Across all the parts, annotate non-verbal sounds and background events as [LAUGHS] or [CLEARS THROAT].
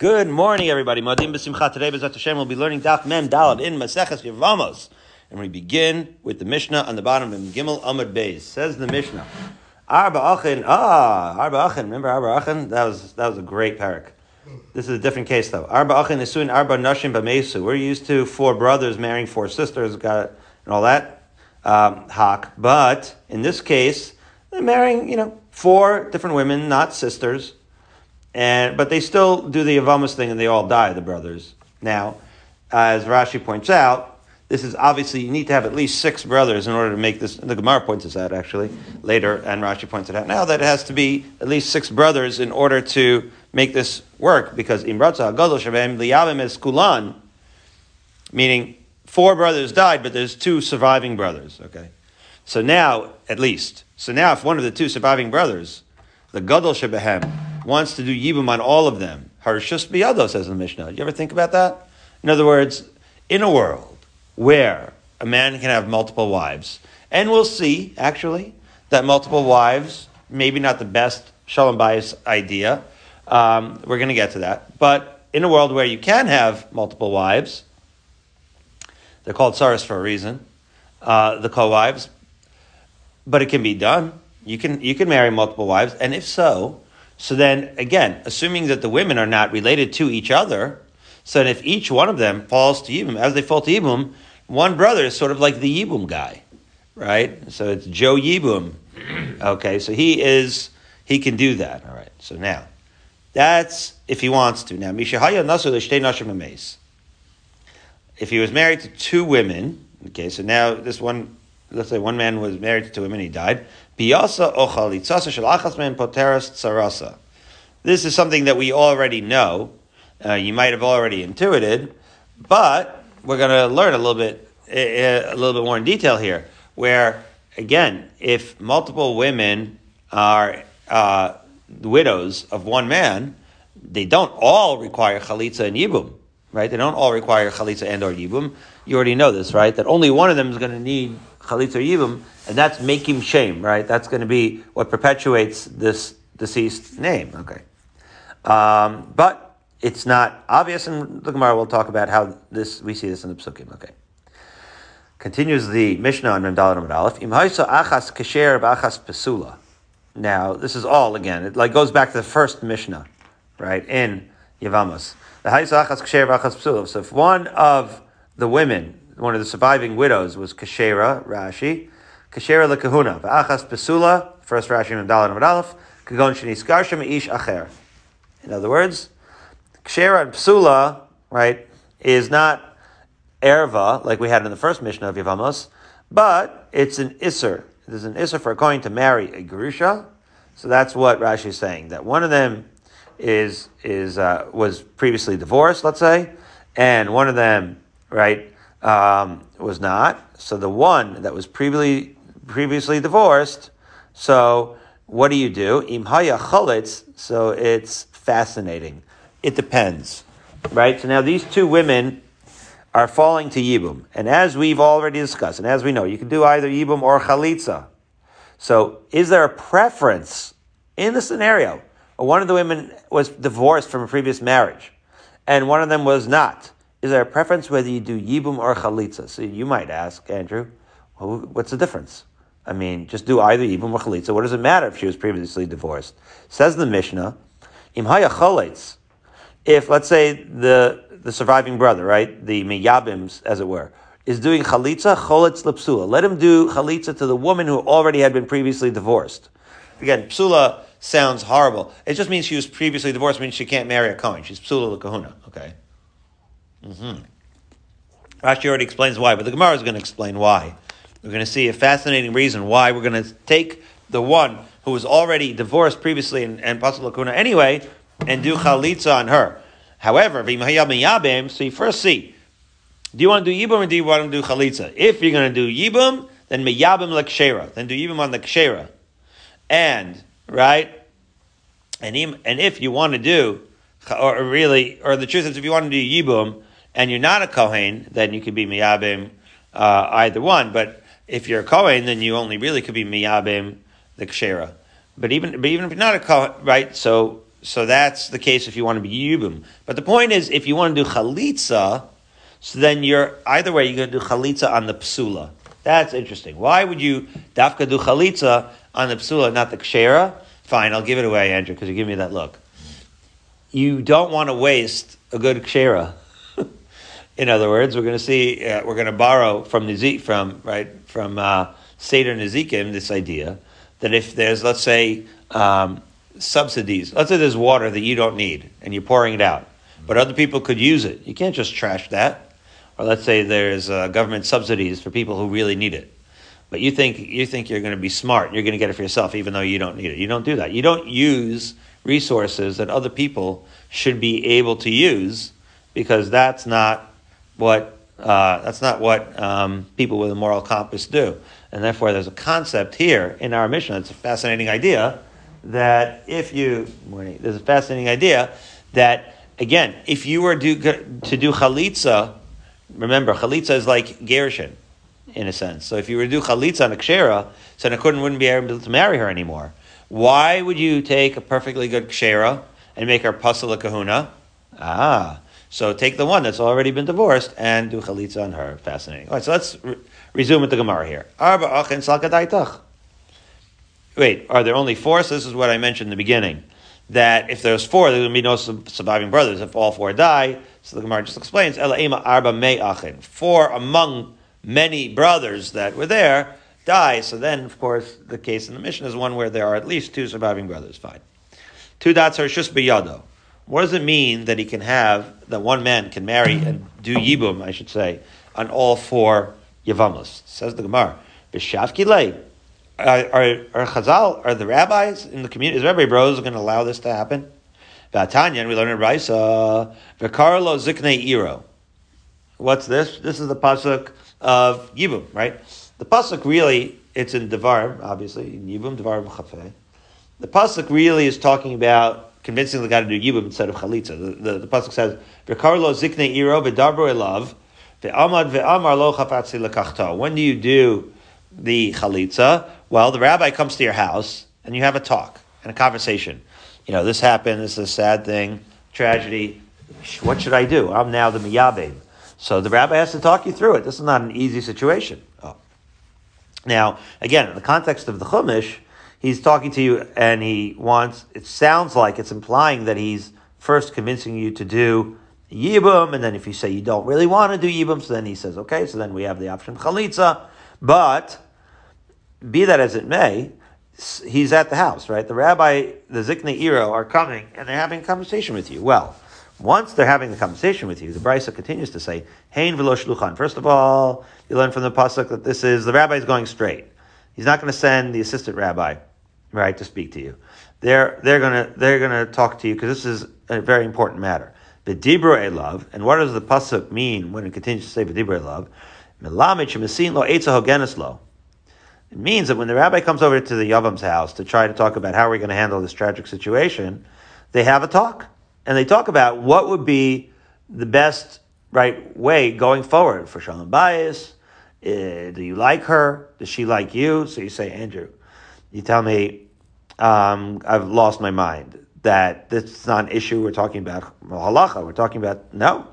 Good morning, everybody. Modim b'simcha. Today, B'ezrat Hashem, we'll be learning Daf Mem Dalad in Maseches Yevamos. And we begin with the Mishnah on the bottom of Gimel Amud Beis. Says the Mishnah, Arba Achin, ah, Arba Achin. Remember Arba Achin? That was, that was a great parak. This is a different case, though. Arba Achin Isuin Arba Nashim B'Mesu. We're used to four brothers marrying four sisters, got and all that, um, hak. But in this case, they're marrying, you know, four different women, not sisters and but they still do the Yavamas thing and they all die, the brothers. Now, as Rashi points out, this is obviously you need to have at least six brothers in order to make this. The Gemara points this out actually later, and Rashi points it out now that it has to be at least six brothers in order to make this work because Imratza Gadol Shabem Liyavim is Kulan, meaning four brothers died, but there's two surviving brothers. Okay, so now at least, so now if one of the two surviving brothers, the Gadol Shebehem, wants to do Yibum on all of them. Harshus biyado, says in the Mishnah. Do you ever think about that? In other words, in a world where a man can have multiple wives, and we'll see, actually, that multiple wives, maybe not the best Shalom Bayis idea. Um, we're going to get to that. But in a world where you can have multiple wives, they're called saras for a reason, uh, the co-wives, but it can be done. You can, you can marry multiple wives, and if so, so then, again, assuming that the women are not related to each other, so if each one of them falls to Yibum, as they fall to Yibum, one brother is sort of like the Yibum guy, right? So it's Joe Yibum. [CLEARS THROAT] Okay, so he is, he can do that. All right, so now, that's if he wants to. Now, Mishahaya Nasu Nashim If he was married to two women, okay, so now this one, let's say one man was married to two women, he died. Achas men poteras tsarasa. This is something that we already know. Uh, you might have already intuited, but we're going to learn a little bit, a little bit more in detail here. Where again, if multiple women are uh, widows of one man, they don't all require chalitza and yibum, right? They don't all require chalitza and or yibum. You already know this, right? That only one of them is going to need chalitza or and that's making shame, right? That's going to be what perpetuates this deceased name. Okay, um, but it's not obvious, and the Gemara will talk about how this we see this in the Psukim. Okay. Continues the Mishnah on Memdal and. Im achas kasher b'achas pesula. Now, this is all again. It like goes back to the first Mishnah, right in Yavamos. The achas kasher b'achas pesula. So if one of the women, one of the surviving widows, was kashera, Rashi, Kashera lekahuna. V'achas pesula. First Rashi and Dalet and Aleph. Kagon sheniskarshem ish acher. In other words, kashera and pesula, right, is not erva like we had in the first Mishnah of Yavamos, but it's an isser. There's an isser for a coin to marry a gerusha. So that's what Rashi is saying. That one of them is is uh, was previously divorced, let's say, and one of them, right, um, was not. So the one that was previously previously divorced. So what do you do? Imhaya chalitz. So it's fascinating. It depends, right? So now these two women are falling to yibum, and as we've already discussed, and as we know, you can do either yibum or chalitza. So is there a preference in the scenario? One of the women was divorced from a previous marriage, and one of them was not. Is there a preference whether you do yibum or chalitza? So you might ask, Andrew, what's the difference? I mean, just do either Yibum or Chalitza. What does it matter if she was previously divorced? Says the Mishnah, Imhaya Chalitz. If, let's say, the, the surviving brother, right, the Miyabims, as it were, is doing Chalitza, Cholitz Lepsula. Let him do Chalitza to the woman who already had been previously divorced. Again, Psula sounds horrible. It just means she was previously divorced, means she can't marry a Kohen. She's Psula Kahuna, okay? Mm-hmm. Rashi already explains why, but the Gemara is going to explain why. We're going to see a fascinating reason why we're going to take the one who was already divorced previously and, and Pasal Lakuna anyway, and do chalitza on her. However, so you first see, do you want to do yibum or do you want to do chalitza? If you're going to do yibum, then miyabim lekshera, then do yibum on the kshera. And, right, and, and if you want to do, or really, or the truth is if you want to do yibum, and you're not a kohen, then you could be miyabim, uh, either one, but if you're a Kohen, then you only really could be miyabim the kshera. But even but even if you're not a Kohen, right? So so that's the case if you want to be yibum. But the point is, if you want to do chalitza, so then you're either way you're going to do chalitza on the psula. That's interesting. Why would you dafka do chalitza on the psula, not the kshera? Fine, I'll give it away, Andrew, because you give me that look. You don't want to waste a good kshera. In other words, we're going to see uh, we're going to borrow from Nizik from right from uh, Seder Nizikim this idea that if there's let's say um, subsidies, let's say there's water that you don't need and you're pouring it out, but other people could use it. You can't just trash that. Or let's say there's uh, government subsidies for people who really need it, but you think you think you're going to be smart, you're going to get it for yourself, even though you don't need it. You don't do that. You don't use resources that other people should be able to use because that's not what uh, that's not what um, people with a moral compass do. And therefore, there's a concept here in our Mishnah. It's a fascinating idea that if you, there's a fascinating idea that, again, if you were do, to do chalitza, remember, chalitza is like gerushin, in a sense. So if you were to do chalitza on a kshera, so Nakudan wouldn't be able to marry her anymore. Why would you take a perfectly good kshera and make her pasala kahuna? Ah, so take the one that's already been divorced and do chalitza on her. Fascinating. All right, so let's re- resume with the Gemara here. Arba achin salkadaitach. Wait, are there only four? So this is what I mentioned in the beginning. That if there's four, there would be no surviving brothers. If all four die, so the Gemara just explains, Ela arba me achin. Four among many brothers that were there die. So then, of course, the case in the Mishnah is one where there are at least two surviving brothers. Fine. Two dots are shus biyado. What does it mean that he can have, that one man can marry and do yibum, I should say, on all four yavamos? Says the Gemara. B'shavkilei are, are, Chazal, are the rabbis in the community, is Rabbi Bros going to allow this to happen? Vatanya, and we learn in Raisa, Vikarlo Zikne Iro. What's this? This is the pasuk of Yibum, right? The pasuk really, it's in Devar, obviously, in Yibum, Devar Chafei. The pasuk really is talking about convincing the guy to do Yibum instead of Chalitza. The, the, the pasuk says, Vikarlo Zikne Iro, Vidarbro Elav, Ve'amad ve'amar lo chafatzi lekachto. When do you do the chalitza? Well, the rabbi comes to your house and you have a talk and a conversation. You know, this happened, this is a sad thing, tragedy. What should I do? I'm now the miyabed. So the rabbi has to talk you through it. This is not an easy situation. Oh. Now, again, in the context of the Chumash, he's talking to you and he wants, it sounds like it's implying that he's first convincing you to do Yibum, and then if you say you don't really want to do Yibum, so then he says, okay, so then we have the option of Chalitza. But be that as it may, he's at the house, right? The rabbi, the Zikne Iro are coming and they're having a conversation with you. Well, once they're having the conversation with you, the Brisa continues to say, Hein shluchan. First of all, you learn from the pasuk that this is the rabbi is going straight. He's not going to send the assistant rabbi, right, to speak to you. They're they're to they're to talk to you because this is a very important matter. The Dibra love, and what does the pasuk mean when it continues to say Dibra love? Melamed shemesin lo etza lo. It means that when the rabbi comes over to the Yavam's house to try to talk about how we're going to handle this tragic situation, they have a talk. And they talk about what would be the best right way going forward for Shalom Bayis. Uh, do you like her? Does she like you? So you say, Andrew, you tell me, um, I've lost my mind. That this is not an issue we're talking about halacha. We're talking about, no.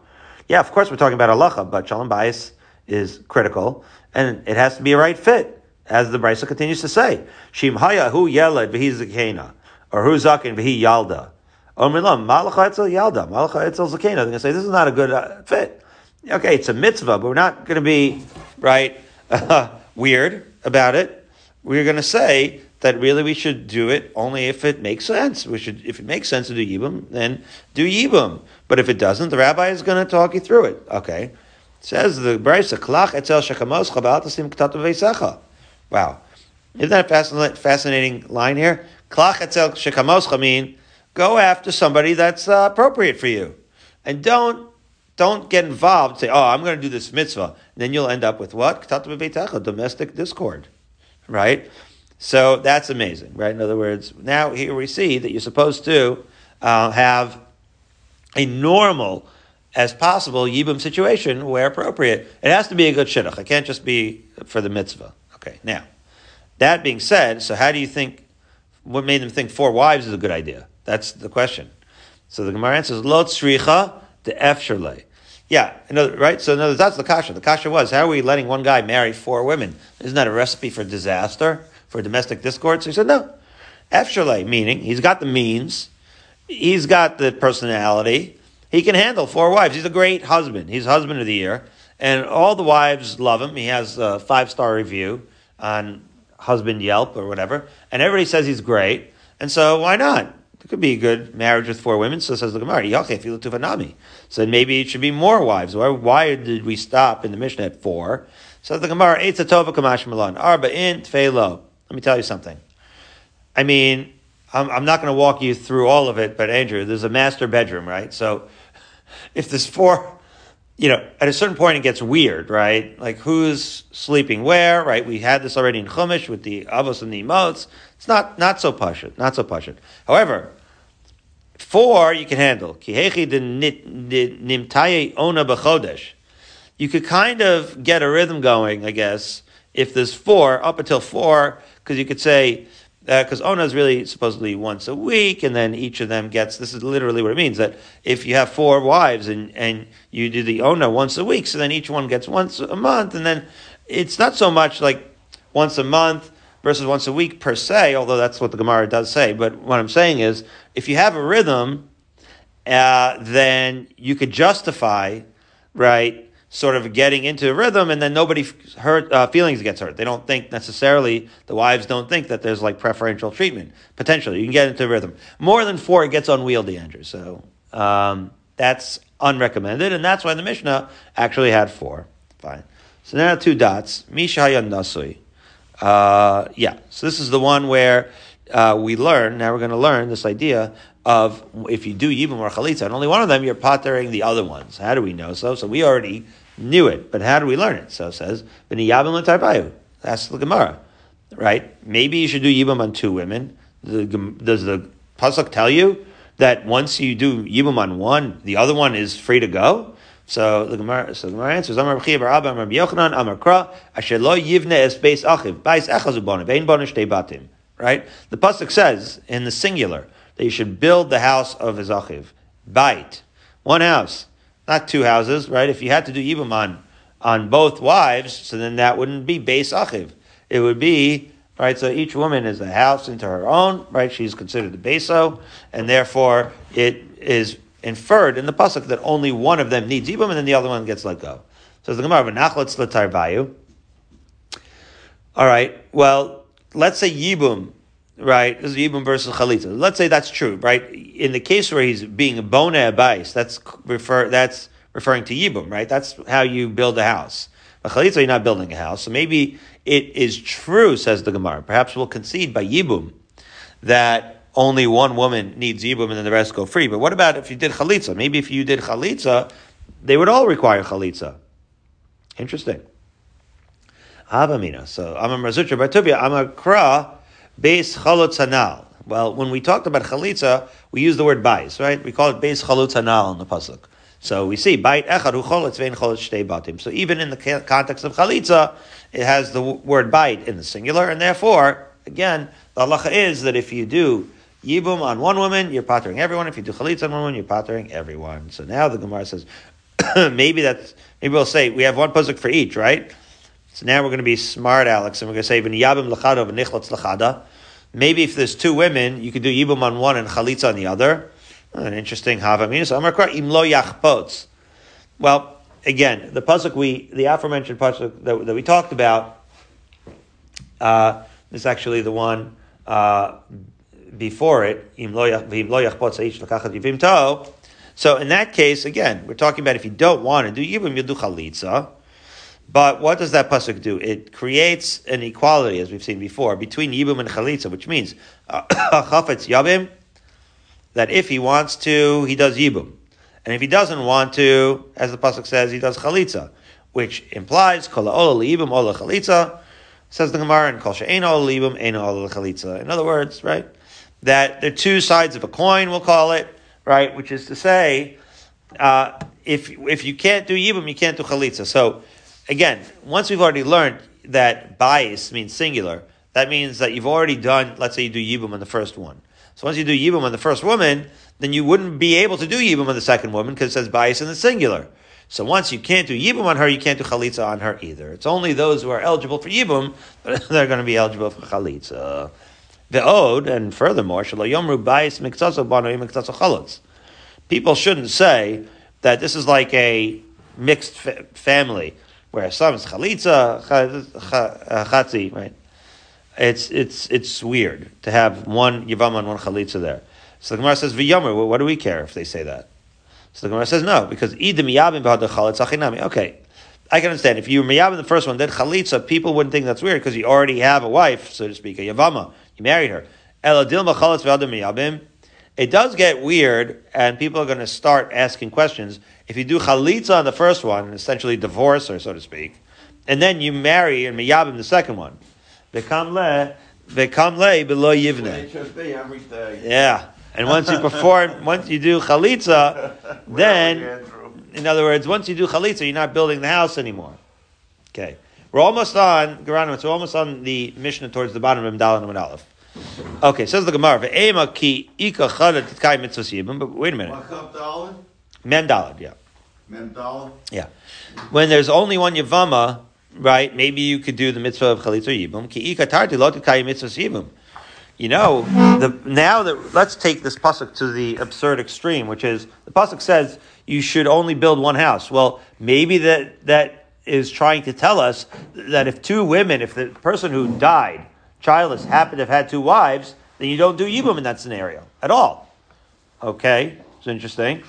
Yeah, of course we're talking about halacha, but Shalom Bayis is critical and it has to be a right fit as the Brisa continues to say, Shim Haya Hu Yeled V'hi Zakena, or Hu Zakin V'hi Yalda. Omilam Malacha Etzel Yalda, Malacha Etzel Zakena. They're going to say this is not a good uh, fit. Okay, it's a mitzvah, but we're not going to be right uh, [LAUGHS] weird about it. We're going to say that really we should do it only if it makes sense. We should, if it makes sense to do yibum, then do yibum. But if it doesn't, the rabbi is going to talk you through it. Okay, says the Brisa, Klach etzel shekamos chabal tasim ktatu veisecha. Wow. Isn't that a fascinating line here? Klach etzel shekamos mean go after somebody that's uh, appropriate for you. And don't don't get involved. Say, oh, I'm going to do this mitzvah. And then you'll end up with what? Domestic discord. Right? So that's amazing, right? In other words, now here we see that you're supposed to uh, have a normal as possible yibum situation where appropriate. It has to be a good shidduch. It can't just be for the mitzvah. Okay, now, that being said, so how do you think, what made them think four wives is a good idea? That's the question. So the Gemara answers, Lo tzricha de efsherle. Yeah, another, right? So that's the kasha. The kasha was, how are we letting one guy marry four women? Isn't that a recipe for disaster, for domestic discord? So he said, no. Efsherle, meaning he's got the means, he's got the personality, he can handle four wives. He's a great husband. He's husband of the year. And all the wives love him. He has a five star review on Husband Yelp or whatever. And everybody says he's great. And so why not? It could be a good marriage with four women. So says the Gemara, Tufanami. So maybe it should be more wives. Why, why did we stop in the Mishnah at four? So the Gemara, Eitza Tova Kamash Milan. Arba in Tfelo. Let me tell you something. I mean, I'm, I'm not going to walk you through all of it, but Andrew, there's a master bedroom, right? So [LAUGHS] if there's four, you know, at a certain point it gets weird, right? Like who's sleeping where, right? We had this already in Chumash with the Avos and the Emots. It's not, not so pashut, not so pashut. However, four you can handle. You could kind of get a rhythm going, I guess, if there's four, up until four, because you could say, because uh, Ona is really supposedly once a week, and then each of them gets. This is literally what it means that if you have four wives and and you do the Ona once a week, so then each one gets once a month, and then it's not so much like once a month versus once a week per se, although that's what the Gemara does say. But what I'm saying is, if you have a rhythm, uh, then you could justify, right? Sort of getting into a rhythm, and then nobody hurt uh, feelings gets hurt. They don't think necessarily the wives don't think that there's like preferential treatment. Potentially, you can get into a rhythm. More than four, it gets unwieldy, Andrew. So um, that's unrecommended, and that's why the Mishnah actually had four. Fine. So now two dots. Mishayan Nasui. Uh, yeah. So this is the one where uh, we learn. Now we're going to learn this idea of if you do Yibum or Chalitza, and only one of them, you're pottering the other ones. How do we know so? So we already knew it, but how do we learn it? So it says, V'niyabim l'tarbayu. That's the Gemara, right? Maybe you should do Yibum on two women. The, does the Pasuk tell you that once you do Yibum on one, the other one is free to go? So the Gemara, so the Gemara answers, Amar B'chia Bar Abba, Amar B'yochanan, Amar Kra, Asher lo yivne es beis achiv, beis echazu bonim, vein bonim shtei batim. Right? The Pasuk says, in the singular, that you should build the house of his achiv. Bait. One house. Not two houses, right? If you had to do Yibam on, on both wives, so then that wouldn't be base achiv. It would be, right, so each woman is a house into her own, right? She's considered the beso, and therefore it is inferred in the pasuk that only one of them needs Yibam and then the other one gets let go. So the Gemara, V'nachlatz All right, well, let's say Yibum right? This is Yibum versus Chalitza. Let's say that's true, right? In the case where he's being a bona abais, that's refer that's referring to Yibum, right? That's how you build a house. But Chalitza, you're not building a house. So maybe it is true, says the Gemara. Perhaps we'll concede by Yibum that only one woman needs Yibum and then the rest go free. But what about if you did Chalitza? Maybe if you did Chalitza, they would all require Chalitza. Interesting. Avamina. So, Amar Mazutra Bartubia, Amar Kra, Beis chalutz hanal. Well, when we talked about chalitza, we use the word bais, right? We call it beis chalutz hanal in the pasuk. So we see bait echad hu chalutz vein shtei batim. So even in the context of chalitza, it has the word bait in the singular, and therefore, again, the halacha is that if you do yibum on one woman, you're pottering everyone. If you do chalitza on one woman, you're pottering everyone. So now the Gemara says, [COUGHS] maybe that's maybe we'll say we have one pasuk for each, right? So now we're going to be smart, Alex, and we're going to say v'niyabim lechada. Maybe if there's two women, you could do yibum on one and chalitza on the other. An interesting havaminus. im lo yachpotz. Well, again, the pasuk we, the aforementioned pasuk that, that we talked about, uh, is actually the one uh, before it. Im lo. So in that case, again, we're talking about if you don't want to do yibum, you'll do chalitza. But what does that pasuk do? It creates an equality, as we've seen before, between Yibum and Chalitza, which means [COUGHS] Chafetz Yabim, that if he wants to, he does Yibum. And if he doesn't want to, as the pasuk says, he does Chalitza, which implies Kol Ola Yibum Ola Chalitza, says the Gemara, and Kol She'en Ola Yibum Ein Ola Chalitza. In other words, right, that there are two sides of a coin, we'll call it, right, which is to say, uh, if if you can't do Yibum, you can't do Chalitza. So, again, once we've already learned that bias means singular, that means that you've already done, let's say you do Yibum on the first one. So once you do Yibum on the first woman, then you wouldn't be able to do Yibum on the second woman because it says bias in the singular. So once you can't do Yibum on her, you can't do Chalitza on her either. It's only those who are eligible for Yibum that are going to be eligible for Chalitza. The Ode, and furthermore, Yomru bias. People shouldn't say that this is like a mixed fa- family where some is Chalitza, uh, Chatzi, right? It's, it's, it's weird to have one Yavama and one Chalitza there. So the Gemara says, V'yomer, what do we care if they say that? So the Gemara says, no, because Idim Yabim B'had Chalitza Achinami. Okay, I can understand. If you were Miyabim the first one, then Chalitza, people wouldn't think that's weird because you already have a wife, so to speak, a Yavama. You married her. Miyabim. It does get weird, and people are going to start asking questions. If you do Chalitza on the first one, essentially divorce her, so to speak, and then you marry and Miyabim the second one, V'kam le, v'kam le below yivne. Yeah. And once you perform, [LAUGHS] once you do chalitza, then, in other words, once you do chalitza, you're not building the house anymore. Okay. We're almost on, Geronimo, we're almost on the Mishnah towards the bottom of Mdal and Aleph. Okay, says the Gemara, Ve'ema ika chada titkai mitzvah yibim, but wait a minute. Mem dalad, yeah. Mem dalad? Yeah. When there's only one Yavama, right, maybe you could do the mitzvah of chalitza yibum. Ki ika tarti lo titkai mitzvah yibum you know, the, now that let's take this pasuk to the absurd extreme, which is the pasuk says you should only build one house. Well, maybe that that is trying to tell us that if two women, if the person who died childless happened to have had two wives, then you don't do yibum in that scenario at all. Okay, it's interesting.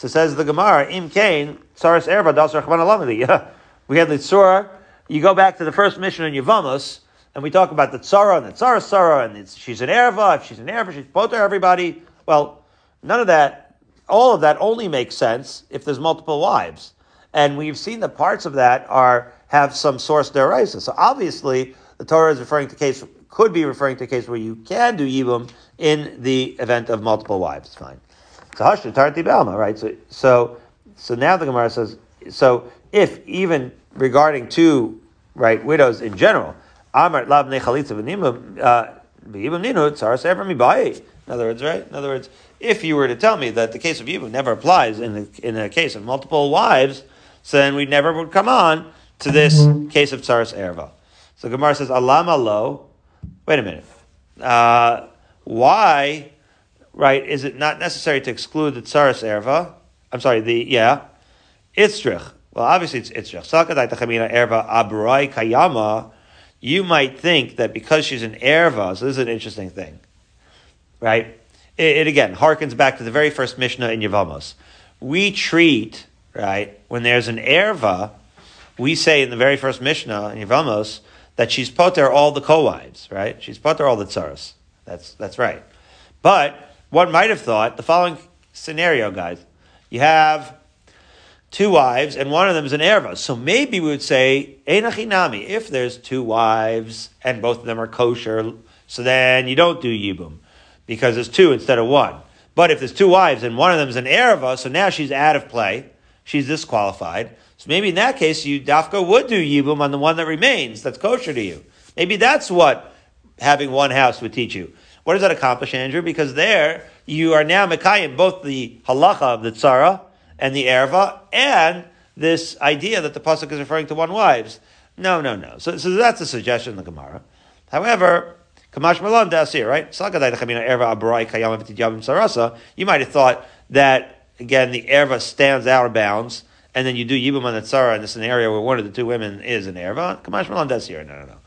So says the Gemara, Im Kain, Saras Erva, Chman [LAUGHS] We had the Tzura. You go back to the first Mishnah in Yavamos and we talk about the tzara and the tzara tzara, and she's an erva. If she's an erva, she's both everybody. Well, none of that, all of that only makes sense if there's multiple wives. And we've seen that parts of that are have some source deraisa. So obviously, the Torah is referring to case could be referring to a case where you can do yibum in the event of multiple wives. Fine. Right? So so so now the Gemara says so if even regarding two right widows in general Amar lav nechalitza uh, v'nimum ninu tzaras ever mibayi. In other words, right? In other words, if you were to tell me that the case of Yibum never applies in the, in a case of multiple wives, so then we never would come on to this case of tzaras erva. So Gemara says, alama lo. Wait a minute. Uh, why, right, is it not necessary to exclude the tzaras erva? I'm sorry, the, yeah, itzrich. Well, obviously it's itzrich. Sakadai tachamina erva abrai kayama you might think that because she's an erva, so this is an interesting thing, right? It, it again harkens back to the very first Mishnah in Yavamos. We treat, right, when there's an erva, we say in the very first Mishnah in Yavamos that she's poter all the co-wives, right? She's poter all the tsaras. That's, that's right. But one might have thought the following scenario, guys. You have two wives, and one of them is an erva. So maybe we would say, Einachinami, if there's two wives and both of them are kosher, so then you don't do yibum, because there's two instead of one. But if there's two wives and one of them is an erva, so now she's out of play, she's disqualified. So maybe in that case, you dafka would do yibum on the one that remains that's kosher to you. Maybe that's what having one house would teach you. What does that accomplish, Andrew? Because there you are now mekayim both the halacha of the tzara and the erva, and this idea that the pasuk is referring to one wives. No, no, no. So, so that's a suggestion in the Gemara. However, Kamash Malan Dasir, right? You might have thought that again the erva stands out of bounds, and then you do yibum on the tzara in the scenario where one of the two women is an erva. Kamash Malan Dasir. No, no, no.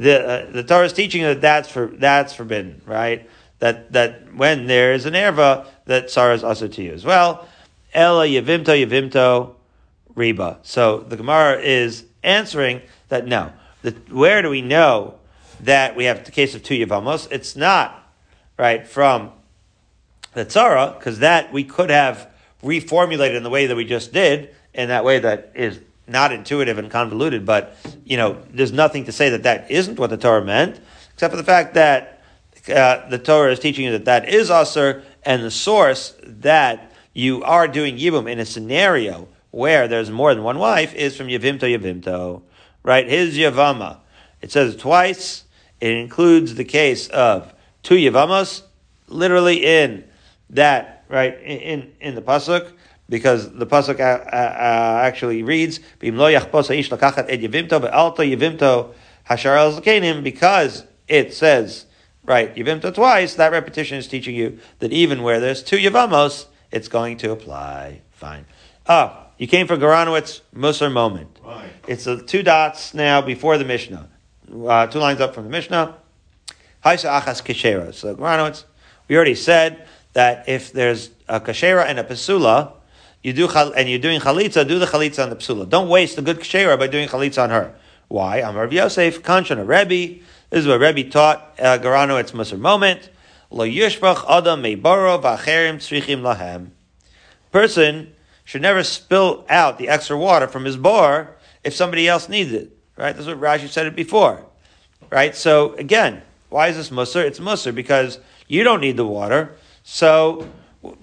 The uh, the Torah is teaching that that's for that's forbidden, right? That that when there is an erva, that tzara is also to you as well. Ella Yavimto Yavimto Riba. So the Gemara is answering that no. The, where do we know that we have the case of two Yavamos? It's not, right, from the Tzara, because that we could have reformulated in the way that we just did, in that way that is not intuitive and convoluted, but, you know, there's nothing to say that that isn't what the Torah meant, except for the fact that uh, the Torah is teaching you that that is Asr, and the source that you are doing Yibum in a scenario where there's more than one wife is from Yavimto Yavimto, right? His Yavama. It says twice. It includes the case of two Yavamas, literally in that, right, in, in, in the Pasuk, because the pasuk uh, uh, uh actually reads because it says right yivimto twice. That repetition is teaching you that even where there's two yavamos, it's going to apply. Fine. Oh, you came for Garanowitz Musar moment. Right. It's the two dots now before the Mishnah. Uh, two lines up from the Mishnah. Haisa achas keshera. So Garanowitz, we already said that if there's a kashera and a pasula, you do and you're doing chalitza, do the chalitza on the psula. Don't waste the good kshera by doing chalitza on her. Why? I'm Rav Yosef, Kanchan, a Rebbe. This is what Rebbe taught uh, Garano. It's Musar moment. Lo yishbach adam meibaro v'acherim tzrichim lahem. Person should never spill out the extra water from his bar if somebody else needs it. Right? That's what Rashi said it before. Right? So again, why is this Musar? It's Musar because you don't need the water. So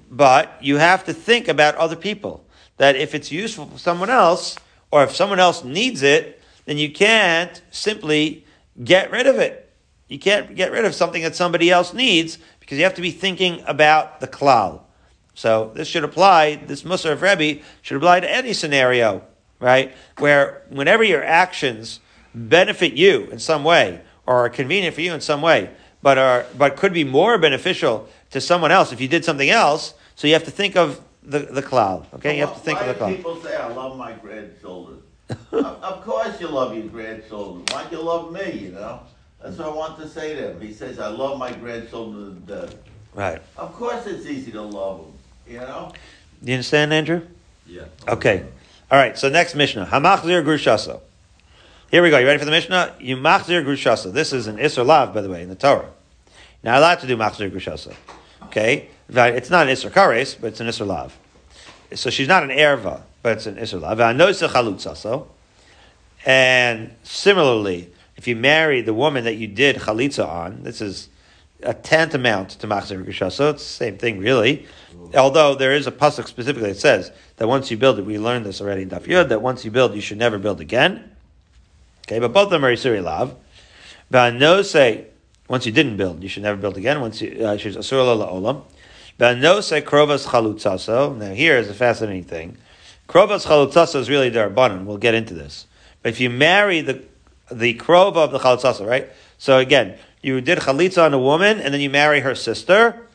but you have to think about other people. That if it's useful for someone else, or if someone else needs it, then you can't simply get rid of it. You can't get rid of something that somebody else needs because you have to be thinking about the klal. So this should apply, this Musar of Rebbe should apply to any scenario, right? Where whenever your actions benefit you in some way, or are convenient for you in some way, but are, but could be more beneficial to someone else if you did something else, so you have to think of the, the klal. Okay, you have to think of the klal. people say I love my grandchildren? of, of course you love your grandchildren. Why do you love me? You know. That's what I want to say to him. He says I love my grandchildren to death. Right. Of course it's easy to love them. You know. Do you understand, Andrew? Yeah. Okay. All right. So next Mishnah, Hamachzir Grushaso. Here we go. You ready for the Mishnah? You machzir Grushaso. This is an Isser Lav, by the way, in the Torah. Not allowed to do machzir Grushaso. Okay? It's not an Isser Kares, but it's an Isser Lav. So she's not an Erva, but it's an Isser Lav. And similarly, if you marry the woman that you did chalitza on, this is a tantamount to machzir So It's the same thing, really. Although there is a pasuk specifically that says that once you build it, we learned this already in Daf Yud, that once you build, you should never build again. Okay, but both of them are Isuri Lav. But no say once you didn't build, you should never build again. Once you, uh, she's asur la'olam. say krovas chalutzaso. Now here is a fascinating thing. Krovas chalutzaso is really darbanan. We'll get into this. But if you marry the the krova of the chalutzaso, right? So again, you did chalitza on a woman, and then you marry her sister.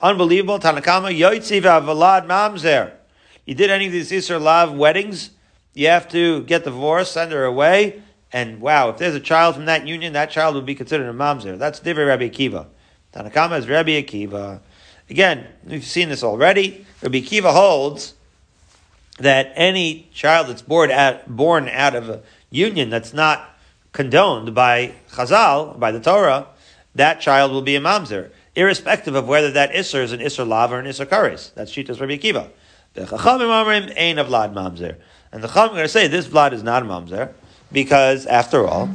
Unbelievable. Tanakama yoitzi v'avalad mamzer. You did any of these Isser Lav weddings? You have to get divorced, send her away, and wow, if there's a child from that union, that child would be considered a mamzer. That's Divrei Rabbi Akiva. Tanakama is Rabbi Akiva. Again, we've seen this already. Rabbi Akiva holds that any child that's born out, born out of a union that's not condoned by Chazal, by the Torah, that child will be a mamzer, irrespective of whether that isser is an isser lav or an isser kares. That's Shitas Rabbi Akiva. The Chachamim Amrim ain of vlad mamzer. And the Chachamim are going to say this vlad is not a mamzer because after all,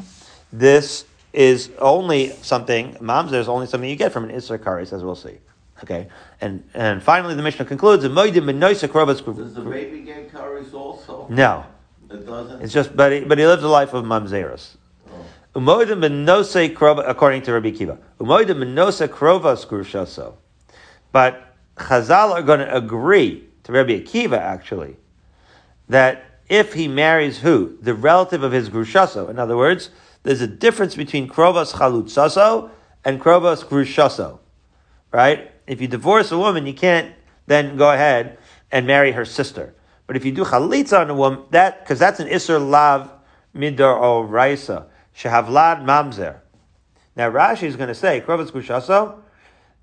this is only something, mamzer is only something you get from an Isser Karis, as we'll see. Okay, and and finally the Mishnah concludes, Does the baby get karis also? No. It doesn't? It's just, but he, but he lives a life of mamzeros. Oh. According to Rabbi Kiva. But Chazal are going to agree to Rabbi Akiva, actually, that if he marries who? The relative of his grushaso. In other words, there's a difference between krovas chalutzaso and krovas grushaso. Right? If you divorce a woman, you can't then go ahead and marry her sister. But if you do chalitza on a woman, that, because that's an isser lav midar o raisa, shehavlad mamzer. Now Rashi is going to say, krovas grushaso,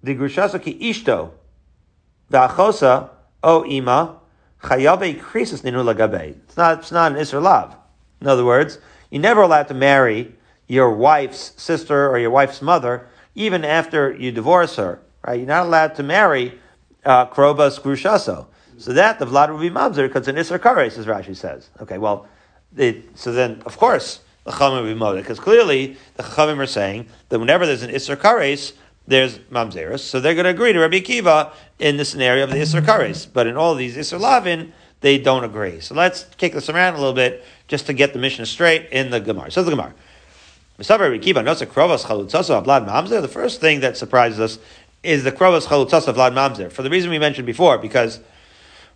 the grushaso ki ishto, va'achosa o ima, Chayabe krisis ninu lagabe. It's not, it's not an Isser Lav. In other words, you're never allowed to marry your wife's sister or your wife's mother, even after you divorce her. Right? You're not allowed to marry uh, Krobas Grushaso. So that the Vlad will be Mamzer because an Isser Kares, as Rashi says. Okay, well, it, so then, of course, the Chachamim will be Moda, because clearly the Chachamim are saying that whenever there's an Isser Kares, there's mamzeros. So they're going to agree to Rabbi Kiva in the scenario of the Isser Kares. But in all these Isser Lavin, they don't agree. So let's kick this around a little bit just to get the Mishnah straight in the Gemara. Says the Gemara. The first thing that surprises us is the krovas of Vlad Mamzer. For the reason we mentioned before, because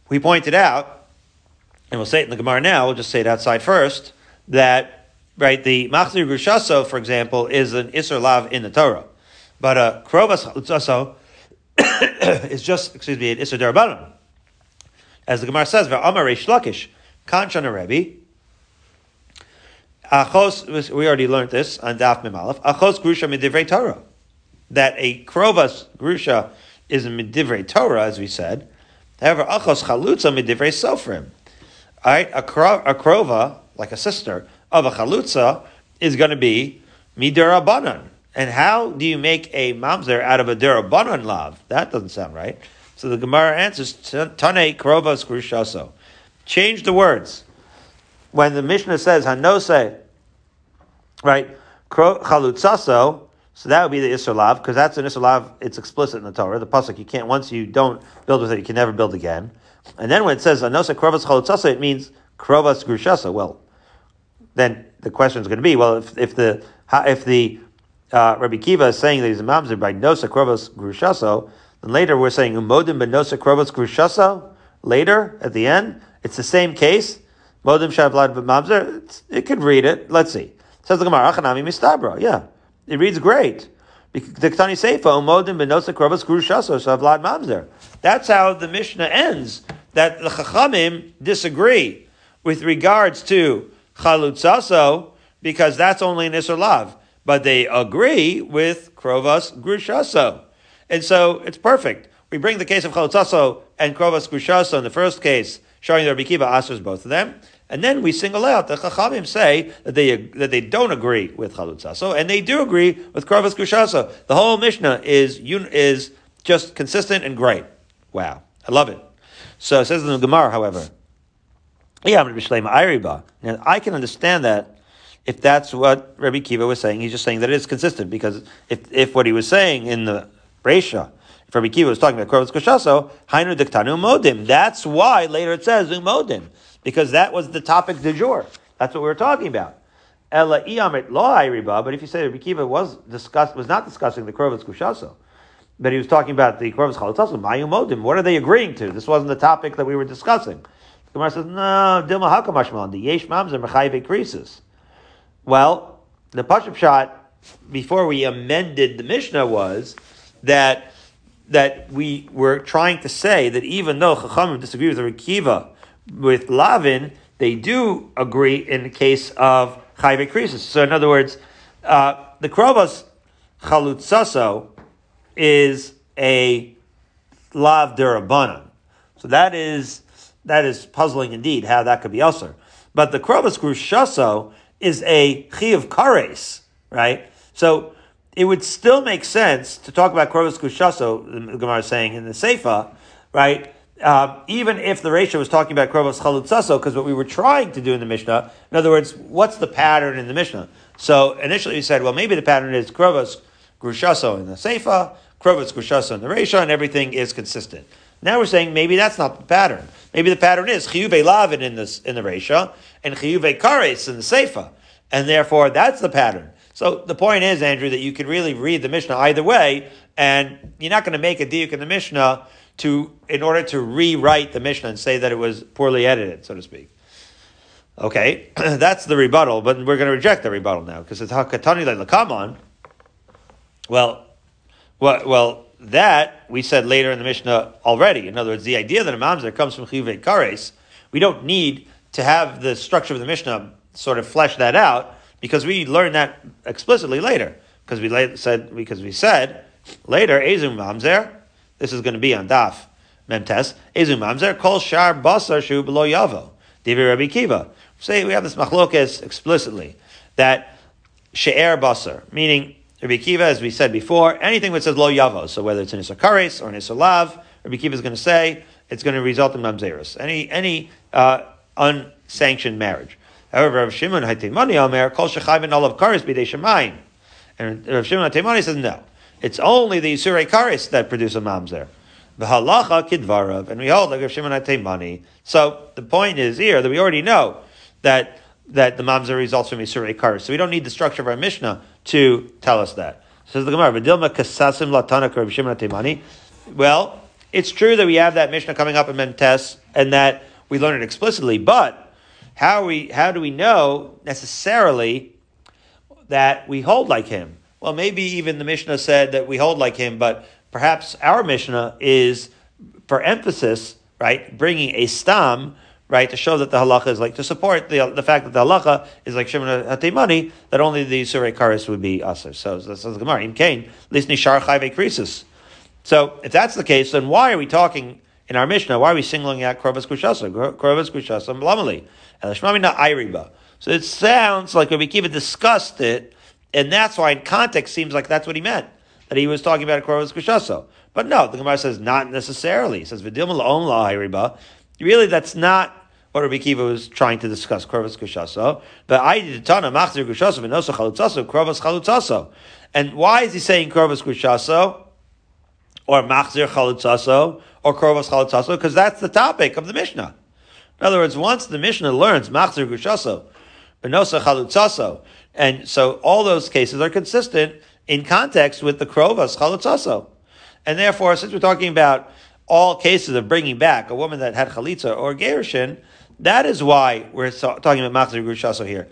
we pointed out, and we'll say it in the Gemara now, we'll just say it outside first, that, right, the machzir grushaso, for example, is an isser lav in the Torah. But a krovas chalutzaso [COUGHS] is just, excuse me, an isser darabanan. As the Gemara says, Amar Reish Lakish, Kanchana Rebbe, Achos, we already learned this on Daf Mimalef, Achos Grusha Midivrei Torah. That a Krovas Grusha is a Midivrei Torah, as we said. However, Achos Chalutza Midivrei Sofrim. Alright, a, a Krova, like a sister, of a Chalutza is going to be Midirabanan. And how do you make a mamzer out of a derabanan lav? That doesn't sound right. So the Gemara answers, Tane krovas grushaso. Change the words. When the Mishnah says hanose, right, chalutzaso, so that would be the Isserlav, because that's an Isserlav, it's explicit in the Torah. The Pasuk, you can't, once you don't build with it, you can never build again. And then when it says hanose krovas chalutzaso, it means krovas grushasa. Well, then the question is going to be, well, if, if the, if the, uh, Rabbi Kiva is saying that he's a mamzer by nosa krovas grushaso, and later we're saying umodim benosa krovos grushasa. Later at the end, it's the same case. Modim shavlad b'mamzer. It could read it. Let's see. Says the Gemara Achanami mistabra. Yeah, it reads great. The Ktani Seifa umodim benosa krovos grushasa shavlad mamzer. That's how the Mishnah ends. That the Chachamim disagree with regards to chalutzaso because that's only an Isser Lav. But they agree with Krovas Grushaso. And so it's perfect. We bring the case of Chalutzaso and Krovas Grushaso in the first case, showing that Rabbi Kiva answers both of them. And then we single out the Chachamim say that they, that they don't agree with Chalutzaso, and they do agree with Krovas Grushaso. The whole Mishnah is, is just consistent and great. Wow. I love it. So it says in the Gemara, however, yeah, Now I can understand that if that's what Rabbi Kiva was saying. He's just saying that it is consistent because if, if what he was saying in the Reisha. If Rabbi Kiva was talking about Korvus Koshaso, Hainu Diktanu Modim. That's why later it says Umodim, because that was the topic du jour. That's what we were talking about. Ela Iyamit Lo Riba, but if you say Rabbi Kiva was discuss, was not discussing the Korvus Koshaso, but he was talking about the Korvus Chalatasu, Mayu Modim, what are they agreeing to? This wasn't the topic that we were discussing. The Gemara says, no, Dilma Hakamashmal, the Yesh Mamzer Mechayiv Krisis. Well, the Pashup shot before we amended the Mishnah was that that we were trying to say that even though Chachamim disagree with Rikiva with Lavin, they do agree in the case of Chayve Krisis. So in other words, uh, the Krovos Chalutzaso is a Lav Durabanan. So that is that is puzzling indeed how that could be Usher. But the Krovos Grushaso is a Chiv Kares, right? So it would still make sense to talk about Korvus Kushaso, the Gemara is saying in the Seifa, right? Uh, even if the ratio was talking about Korvus Chalutzaso, because what we were trying to do in the Mishnah, in other words, what's the pattern in the Mishnah? So initially we said, well, maybe the pattern is Korvus Grushaso in the Seifa, Korvus Grushaso in the ratio, and everything is consistent. Now we're saying maybe that's not the pattern. Maybe the pattern is Chiyuve Lavin in, this, in the ratio and Chiyuve Kares in the Seifa. And therefore, that's the pattern. So the point is, Andrew, that you can really read the Mishnah either way, and you're not going to make a diuk in the Mishnah to in order to rewrite the Mishnah and say that it was poorly edited, so to speak. Okay, [CLEARS THROAT] that's the rebuttal, but we're going to reject the rebuttal now because it's hakatani lekaman. Well, well, well, that we said later in the Mishnah already. In other words, the idea that a mamzer comes from chiyuvei kares, we don't need to have the structure of the Mishnah sort of flesh that out because we learned that explicitly later. Because we said because we said later Ezum Mamzer. This is going to be on Daf Memtes. Ezum Mamzer kol shar basar shu below yavo. Divi Rabbi Kiva. Say we have this machlokes explicitly that she'er basar, meaning Rabbi Kiva, as we said before, anything which says lo yavo, so whether it's an isakaris or an isalav, Rabbi Kiva is going to say it's going to result in mamzerus. Any any uh, unsanctioned marriage. However, Rav Shimon Hatemani Omer Kol Shechayvin Olav Karis Bidei Shemayim, and Rav Shimon Hatemani says no, it's only the Yisurei Karis that produce a mamzer. V'halacha kidvarav, and we hold like Rav Shimon Hatemani. So the point is here that we already know that that the mamzer results from Yisurei Karis, so we don't need the structure of our Mishnah to tell us that. Says the Gemara, "V'dilma kasasim latana Rabbi Shimon Atemani." Well, it's true that we have that Mishnah coming up in Mentes, and that we learn it explicitly. But how we how do we know necessarily that we hold like him? Well, maybe even the Mishnah said that we hold like him, but perhaps our Mishnah is for emphasis, right, bringing a stam right, to show that the halacha is like, to support the, the fact that the halacha is like Shimon HaTeimani, that only the Surei Karis would be Aser. So, so says Gemara, in Cain, Lisni Shar Chayve Krisis. So, if that's the case, then why are we talking in our Mishnah, why are we singling out Krovas Kushasa, Krovas Kushasa, Blamali, and Shmamina Ayriba? So it sounds like Rabbi Kiva discussed it, and that's why in context seems like that's what he meant, that he was talking about Krovas Kushasa. But no, the Gemara says not necessarily. It says Vidilma La'om La'ayriba. Really, that's not what Rabbi Kiva was trying to discuss, Krovas Kushaso. But I did Tana, Machzir Kushaso, Vinosa Chalutzaso, Krovas Chalutzaso. And why is he saying Krovas Kushaso? Or Machzir Chalutzaso? Or Krovas Chalutzaso? Because that's the topic of the Mishnah. In other words, once the Mishnah learns Machzir Kushaso, Vinosa Chalutzaso, and so all those cases are consistent in context with the Krovas Chalutzaso. And therefore, since we're talking about all cases of bringing back a woman that had chalitza or gerushin, that is why we're talking about machzir grushaso here.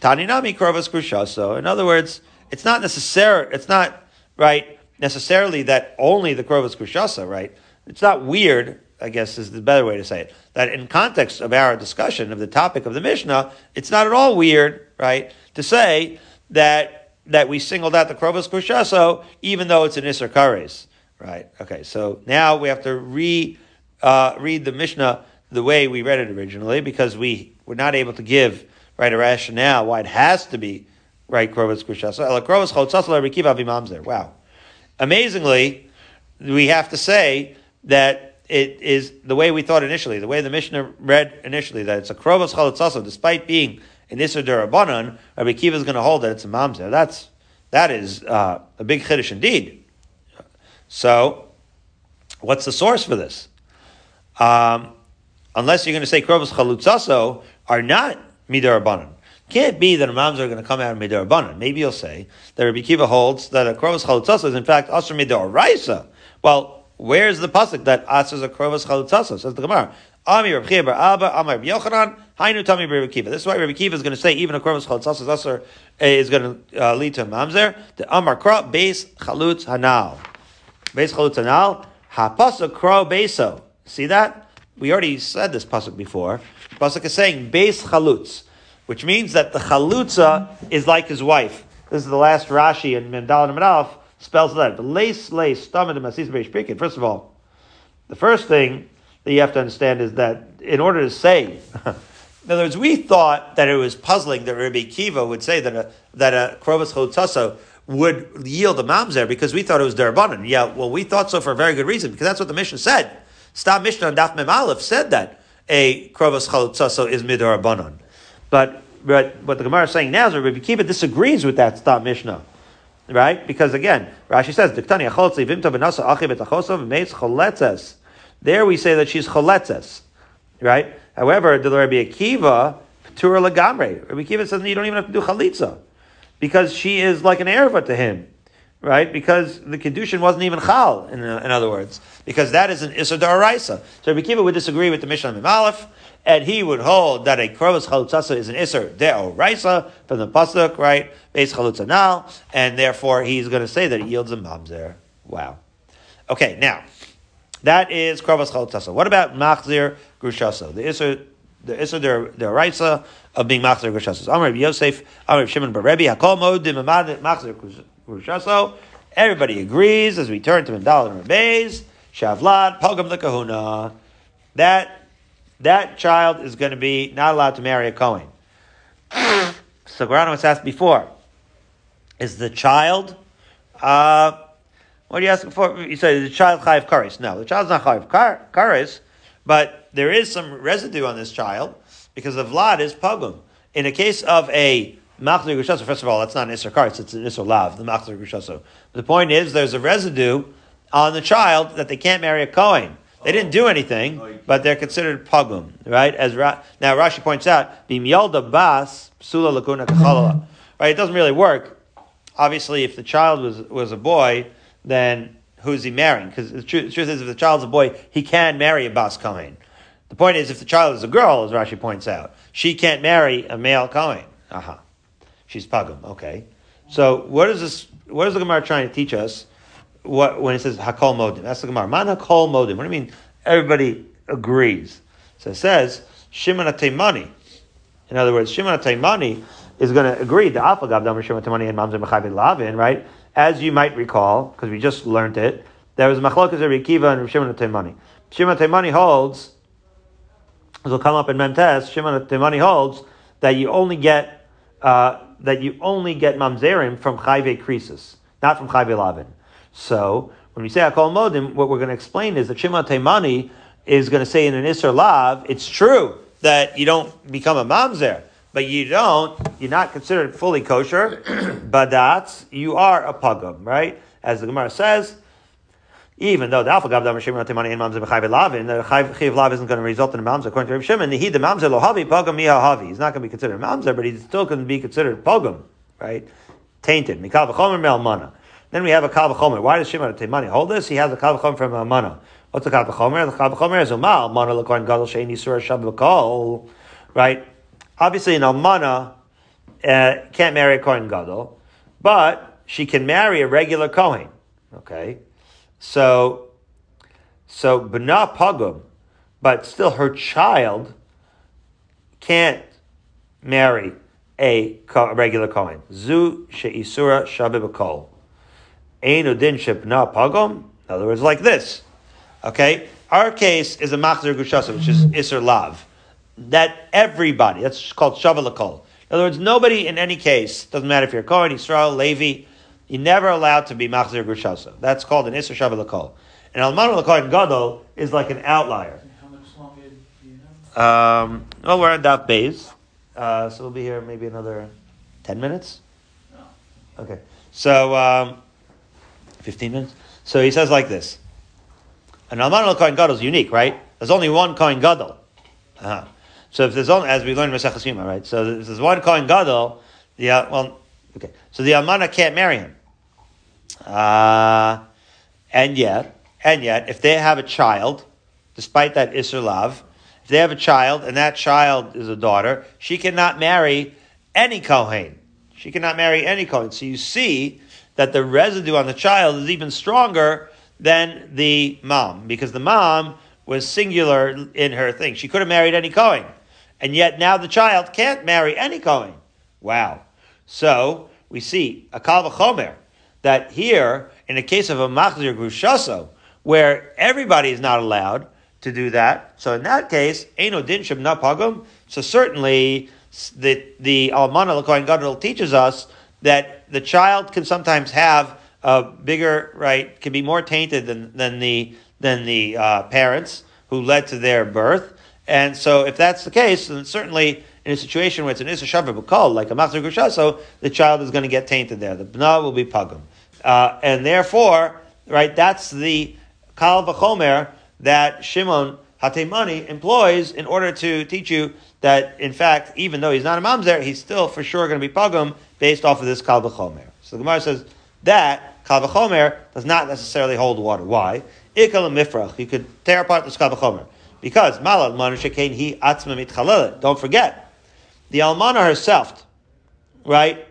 Taninami krovas grushaso. In other words, it's not necessary. It's not right necessarily that only the krovas grushaso. Right? It's not weird. I guess is the better way to say it. That in context of our discussion of the topic of the Mishnah, it's not at all weird, right, to say that that we singled out the krovas grushaso, even though it's an isser kares. Right. Okay. So now we have to re uh, read the Mishnah the way we read it originally because we were not able to give right a rationale why it has to be right krovas kushasa. Wow. Amazingly, we have to say that it is the way we thought initially, the way the Mishnah read initially, that it's a krovas chalotzasa, despite being an isser derabanan, Rabbi Kiva is going to hold that it's a mamzer. That's that is uh, a big chiddush indeed. So, what's the source for this? Um, unless you're going to say krovos chalutzaso are not midarabanan. Can't be that imams are going to come out of midarabanan. Maybe you'll say that Rabbi Kiva holds that a krovos chalutzaso is in fact asr midaraisa. Well, where's the pasuk that asr a krovos chalutzaso? Says the Gemara. Ami Rabbi Kiva Abba, Ami Rabbi Yochanan, Hainu Tami Rabbi Kiva. This is why Rabbi Kiva is going to say even a krovos chalutzaso asr is going to uh, lead to a mamzer. The Amar Kra base chalutz hanal. Beis chalutzanal, hapasuk kro beso. See that? We already said this pasuk before. Pasuk is saying beis chalutz, which means that the chalutza is like his wife. This is the last Rashi in Mendal and Medalf spells that. Lace lace stomach and masis First of all, the first thing that you have to understand is that in order to say, [LAUGHS] in other words, we thought that it was puzzling that Rabbi Kiva would say that a that a krovas chalutzaso would yield a mamzer because we thought it was derabanan. Yeah, well, we thought so for a very good reason because that's what the Mishnah said. Stop Mishnah and Daf Mem Aleph said that a krovas chalutzaso is midarabanan. But but what the Gemara is saying now is Rabbi Kiva disagrees with that stop Mishnah. Right? Because again, Rashi says, benasa meitz. There we say that she's choletzes. Right? However, the Rabbi Akiva, Patura Lagamre. Rabbi Akiva says you don't even have to do chalitza because she is like an erva to him, right? Because the kedushin wasn't even chal. In, uh, in other words, because that is an issa daraisa. So Rabbi Kiva would disagree with the Mishnah Mimalef, and he would hold that a krovas chalutzasa is an isser deoraisa from the pasuk, right? Base chalutzanal, and therefore he's going to say that it yields a mamzer. Wow. Okay, now that is krovas chalutzasa. What about machzir grushasa? The isser the Issa Deraisa of being Machzer Gushasos. Amr Yosef, Amr Shimon Bar Rebbe, Hakol Modim Machzer Everybody agrees as we turn to Mendal and Rabbeis, Shavlad, Pogam Kahuna. That, that child is going to be not allowed to marry a Kohen. [COUGHS] so Garano was asked before, is the child, uh, what are you asking for? You said the child chayiv kares. No, the child's not chayiv kares, but there is some residue on this child because the vlad is pagum. In a case of a machzor gushaso, first of all, that's not an isser karetz, it's an isser lav, the machzor gushaso. The point is, there's a residue on the child that they can't marry a kohen. They didn't do anything, oh, but they're considered pagum, right? As Ra- now Rashi points out, bim yalda bas psula lakuna kachalala. Right? It doesn't really work obviously, if the child was was a boy, then who's he marrying? Because the truth, the truth is, if the child's a boy, he can marry a bas kohen. The point is, if the child is a girl, as Rashi points out, she can't marry a male kohen. Aha, she's pagum. Okay, so what is this? What is the Gemara trying to teach us? What when it says hakol modim? That's the Gemara. Man hakol modim. What do you mean? Everybody agrees. So it says Shimon Atemani. In other words, Shimon Atemani is going to agree. The Afagav Damar Shimon Atemani and Mamzer Mechavid Lavin, right? As you might recall, because we just learned it, there was Machlokas Rabbi Kiva and Shimon Atemani. Shimon Atemani holds, as will come up in Memtes, Shimon Atemani holds that you only get uh, that you only get mamzerim from chayve krisis, not from chayve lavin. So when we say akol modim, what we're going to explain is that Shimon Taimani is going to say in an Isser Lav, it's true that you don't become a mamzer, but you don't, you're not considered fully kosher, [CLEARS THROAT] but that's, you are a pugum, right? As the Gemara says, even though the alpha gav damar shimon timani and mamzer b'chayv lavin, the chayv lav isn't going to result in a mamzer. According to Rav Shimon, he the mamzer lo havi pogam miha havi. He's not going to be considered a mamzer, but he's still going to be considered pogam, right? Tainted. Mikal v'chomer mel mana. Then we have a kal v'chomer. Why does Shimon timani hold this? He has a kal v'chomer from a mana. What's the kal v'chomer? The kal v'chomer is umal mana l'kohen gadol sheini surah shab v'kol, right? Obviously, an almana uh, can't marry a kohen gadol, but she can marry a regular kohen. Okay. So, so b'na pagum, but still her child can't marry a, regular kohen. Zu she'isura shabibakol. Ein udin shebna pagum. In other words, like this. Okay, our case is a machzer gushasa, which is mm-hmm. iser lav. That everybody, that's called shavalakol. In other words, nobody in any case, doesn't matter if you're Kohen, Israel, Levi, you're never allowed to be machzir grushasa. That's called an isser shavalakol. And almanu lakohen gadol is like an outlier. How much longer do you have? Um, well, we're on daf bays, uh, so we'll be here maybe another ten minutes. Okay, so um, fifteen minutes. So he says like this: An almanu lakohen gadol is unique, right? There's only one kohen gadol. Uh-huh. So if there's only, as we learned in Masechus Yoma, right? So if there's one kohen gadol, yeah, well, okay. So the almana can't marry him. Uh, and yet, and yet, if they have a child, despite that Isser Lav, if they have a child and that child is a daughter, she cannot marry any Kohen. She cannot marry any Kohen. So you see that the residue on the child is even stronger than the mom, because the mom was singular in her thing. She could have married any Kohen. And yet now the child can't marry any Kohen. Wow. So we see a Kal V'chomer, that here, in the case of a Machzir Grushaso, where everybody is not allowed to do that, so in that case, Eino Din Shem Pagum, so certainly the, the Almana Lakoin Gadol teaches us that the child can sometimes have a bigger, right, can be more tainted than, than the, than the uh, parents who led to their birth. And so if that's the case, then certainly in a situation where it's an Issa Shabbat B'kol, like a Machzor Gushaso, the child is going to get tainted there. The Bna will be Pagum. Uh, and therefore, right, that's the Kal V'chomer that Shimon Hatemani employs in order to teach you that, in fact, even though he's not a mamzer, he's still for sure going to be pagum based off of this kal v'chomer. So the Gemara says that kal v'chomer does not necessarily hold water. Why? Ikal mifrach. You could tear apart this kal v'chomer because malal manushekain he atzma mitchalelet. Don't forget the almana herself, right?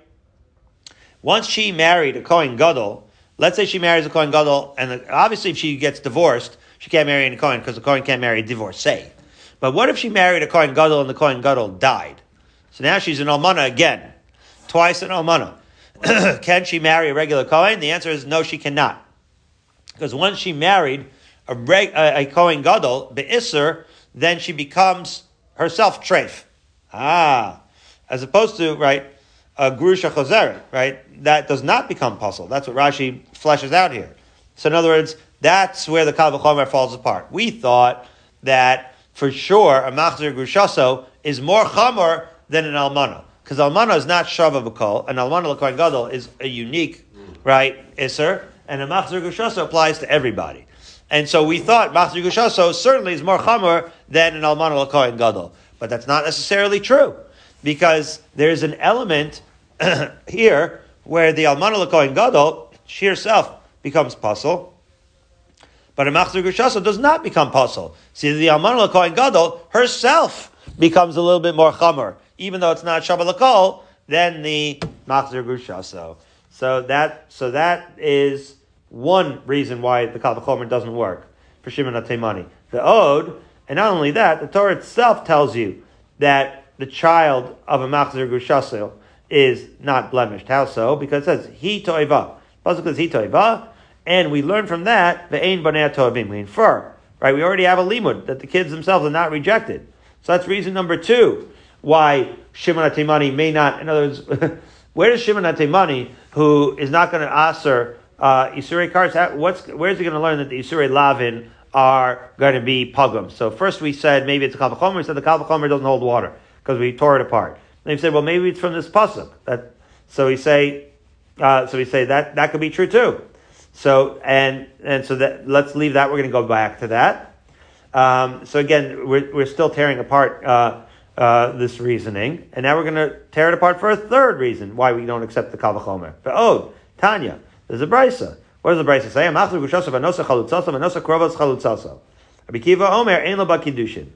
Once she married a kohen gadol, let's say she marries a kohen gadol, and obviously if she gets divorced, she can't marry any kohen because the kohen can't marry a divorcee. But what if she married a kohen gadol and the kohen gadol died? So now she's an almana again, twice an almana. [CLEARS THROAT] Can she marry a regular kohen? The answer is no, she cannot, because once she married a, reg, a, a kohen gadol beisser, then she becomes herself treif. Ah, as opposed to right a grusha chozeret, right? That does not become puzzle. That's what Rashi fleshes out here. So in other words, that's where the kal v'chomer falls apart. We thought that for sure a machzir grushaso is more chamor than an almana because almana is not shava b'kol, and almana l'kohen gadol is a unique right iser, and a machzir grushaso applies to everybody. And so we thought machzir grushaso certainly is more chamor than an almana l'kohen gadol, but that's not necessarily true because there's an element [CLEARS THROAT] here where the almana lekoin gadol, she herself becomes puzzle, but a machzor gushasa does not become puzzle. See, the almana lekoin gadol herself becomes a little bit more chamor, even though it's not shabbat lakol, than the machzor gushasa. So that so that is one reason why the kal doesn't work for Shimon Atemani. The Ode, and not only that, the Torah itself tells you that the child of a Machzer Gushasil is not blemished. How so? Because it says, He toiva. Pasuk says, He toiva. And we learn from that, the Ein Banei Tovim. We infer, right? We already have a limud, that the kids themselves are not rejected. So that's reason number two why Shimon Atimani may not, in other words, [LAUGHS] where does Shimon Atimani, who is not going to answer uh, Isurei Karis, what's, where's he going to learn that the Isurei Lavin are going to be pogum? So first we said maybe it's a Kavachomer, we said the Kavachomer doesn't hold water because we tore it apart. And he said, well, maybe it's from this pasuk. That so we say, uh, so we say that that could be true too. So and and so that let's leave that. We're going to go back to that. Um, so again, we're we're still tearing apart. Uh, uh, this reasoning, and now we're going to tear it apart for a third reason why we don't accept the kavachomer. But oh, Tanya, there's a brisa. What does the brisa say? Amachlu gushasav anosa chalutzasav anosa krovas chalutzasav. Rabbi Kiva Omer ein lo bakidushin.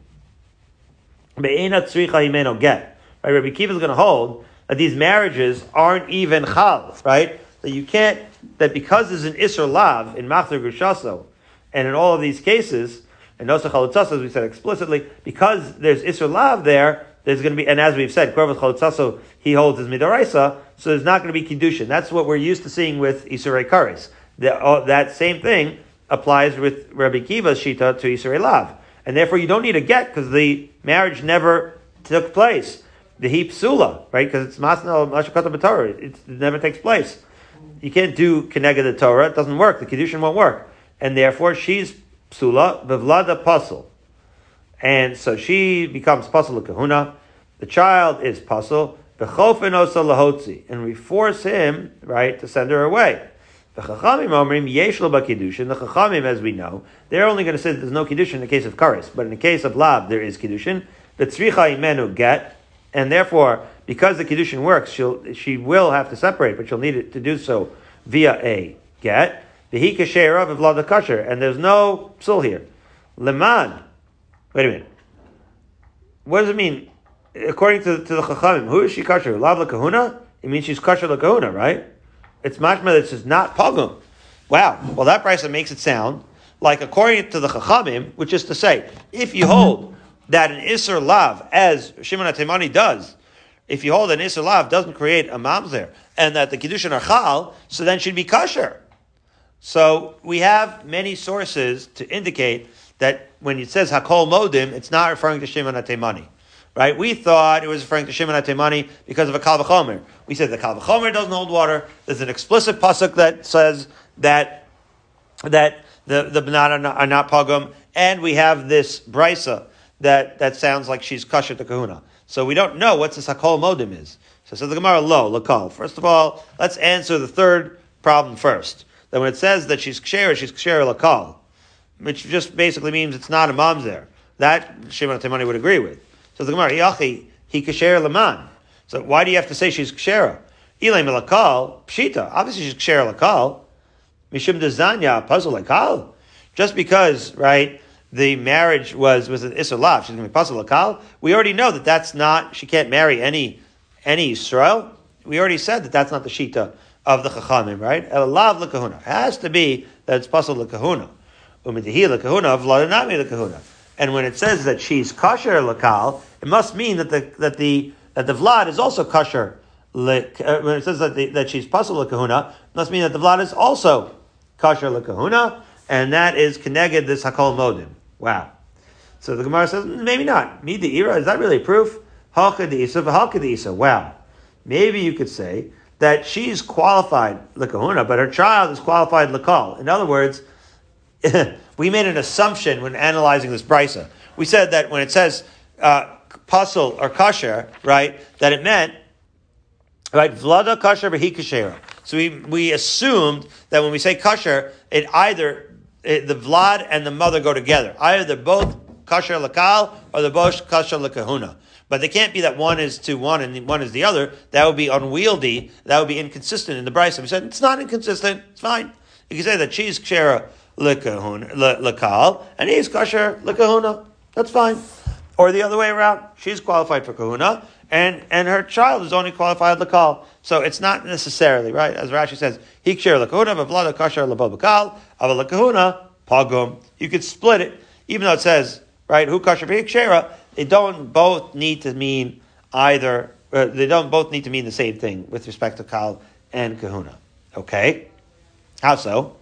Be'ena tzricha himeno get. Right? Rabbi Kiva is going to hold that these marriages aren't even chal, right? That you can't, that because there's an isser lav in machzer gushaso, and in all of these cases, and nosa chalutzaso, as we said explicitly, because there's isser lav there, there's going to be, and as we've said, korvas chalutzaso, he holds his midaraisa, so there's not going to be kiddushin. That's what we're used to seeing with isurei karis. That, uh, that same thing applies with Rabbi Kiva's shita to isurei lav and therefore you don't need a get because the marriage never took place. The heap sula, right? Because it's masna mashakata b'torah. It never takes place. You can't do kenega the Torah. It doesn't work. The kedushin won't work, and therefore she's psula v'vlada pasul, and so she becomes pasul kahuna. The child is pasul v'chofen osa lahotzi, and we force him right to send her away. The Chachamim Omrim Yesh Lo. The Chachamim, as we know, they're only going to say that there's no Kiddushin in the case of Karis, but in the case of Lab, there is Kiddushin. The Tzricha Imenu get, and therefore, because the Kiddushin works, she'll, she will have to separate, but she'll need it to do so via a get. The Hikashera of Vlad Kasher, and there's no psul here. Leman. Wait a minute. What does it mean? According to, to the Chachamim, who is she kasher? Lav Kahuna? It means she's kasher Kahuna, right? It's mashma that says not pagum. Wow. Well, that brisa makes it sound like according to the chachamim, which is to say, if you hold that an isser lav, as Shimon Atemani does, if you hold an isser lav doesn't create a mamzer, and that the kiddushin are chal, so then should be kosher. So we have many sources to indicate that when it says hakol modim, it's not referring to Shimon Atemani right? We thought it was referring to Shimon Atemani because of a Kal V'chomer. We said the Kal V'chomer doesn't hold water. There's an explicit pasuk that says that that the the banana are not, are not pogum, and we have this brisa that that sounds like she's kasher to kahuna. So we don't know what this hakol modim is. So says the Gemara lo lakal. First of all, let's answer the third problem first. That when it says that she's ksher, she's ksher lakal, which just basically means it's not a mom's there. That Shimon Atemani would agree with. So the Gemara, Yachi, he kasher laman. So why do you have to say she's kshera? Ilay melakal, pshita. Obviously she's kshera lakal. Mishum dezanya, puzzle lakal. Just because, right, the marriage was, was an isolav, she's going to be puzzle lakal. We already know that that's not, she can't marry any, any Israel. We already said that that's not the shita of the chachamim, right? Elav lakahuna. It has to be that it's puzzle lakahuna. Umidihi lakahuna, v'ladanami lakahuna. And when it says that she's kosher lakal, it must mean that the that the that the vlad is also kosher. Uh, when it says that, the, that she's pasul lakahuna, it must mean that the vlad is also kosher lakahuna, and that is connected this hakol modim. Wow. So the Gemara says maybe not. Need the era is that really proof? Halka the isa, halka the isa. Wow. Maybe you could say that she's qualified lakahuna, but her child is qualified lakal. In other words. [LAUGHS] we made an assumption when analyzing this brisa. We said that when it says uh, puzzle or kasher, right, that it meant right vlada kasher v'hi kashera. So we we assumed that when we say kasher, it either it, the vlad and the mother go together. Either they're both kosher lakal or the both kosher lakahuna. But they can't be that one is to one and one is the other. That would be unwieldy. That would be inconsistent in the brisa. We said it's not inconsistent. It's fine. You can say that she's kshera lakal and he's kosher lakahuna. That's fine. Or the other way around. She's qualified for kahuna and, and her child is only qualified lakal. So it's not necessarily, right? As Rashi says, hikshir lakahuna, vavlada kasher lababakal, aval lakahuna, pagum. You could split it, even though it says, right, who kasher hikshera, they don't both need to mean either, uh, they don't both need to mean the same thing with respect to kal and kahuna. Okay? How so?